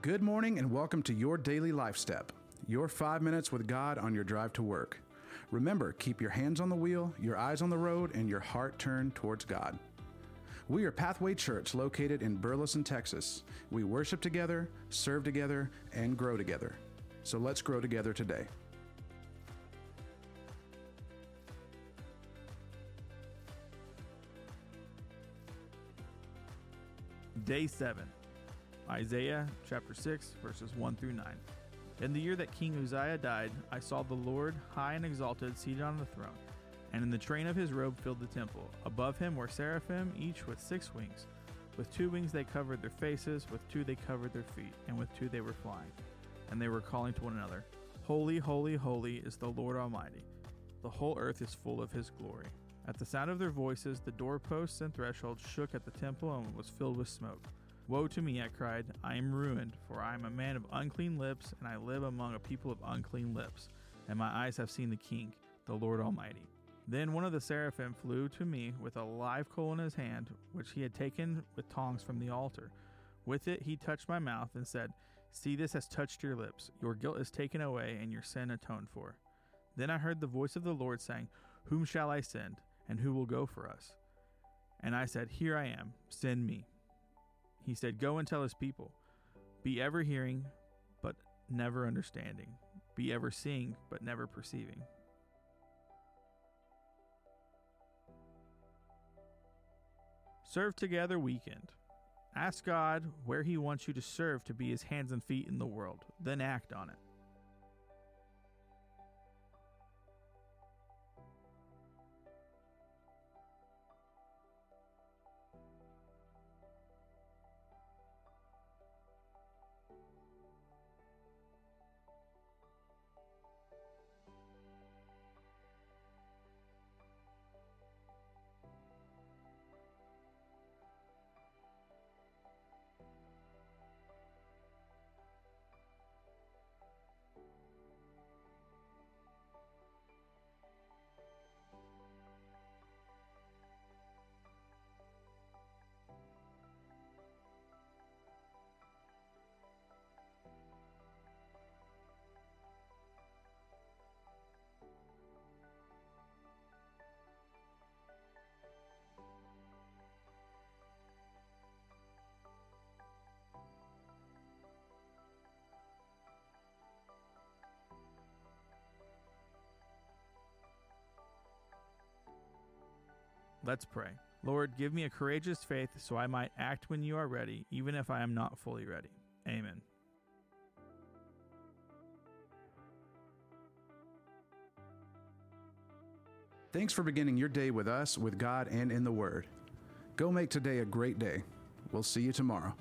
Good morning and welcome to your daily life step, your five minutes with God on your drive to work. Remember, keep your hands on the wheel, your eyes on the road, and your heart turned towards God. We are Pathway Church located in Burleson, Texas. We worship together, serve together, and grow together. So let's grow together today. Day 7, Isaiah chapter 6, verses 1 through 9. In the year that King Uzziah died, I saw the Lord high and exalted, seated on the throne, and in the train of his robe filled the temple. Above him were seraphim, each with six wings. With two wings they covered their faces, with two they covered their feet, and with two they were flying. And they were calling to one another, Holy, holy, holy is the Lord Almighty. The whole earth is full of his glory. At the sound of their voices, the doorposts and thresholds shook at the temple and was filled with smoke. Woe to me, I cried. I am ruined, for I am a man of unclean lips, and I live among a people of unclean lips. And my eyes have seen the King, the Lord Almighty. Then one of the seraphim flew to me with a live coal in his hand, which he had taken with tongs from the altar. With it he touched my mouth and said, See, this has touched your lips. Your guilt is taken away, and your sin atoned for. Then I heard the voice of the Lord saying, Whom shall I send? and who will go for us? And I said, Here I am, send me. He said, Go and tell his people, be ever hearing, but never understanding, be ever seeing, but never perceiving. Serve Together Weekend. Ask God where He wants you to serve to be His hands and feet in the world, then act on it. Let's pray. Lord, give me a courageous faith so I might act when you are ready, even if I am not fully ready. Amen. Thanks for beginning your day with us, with God, and in the Word. Go make today a great day. We'll see you tomorrow.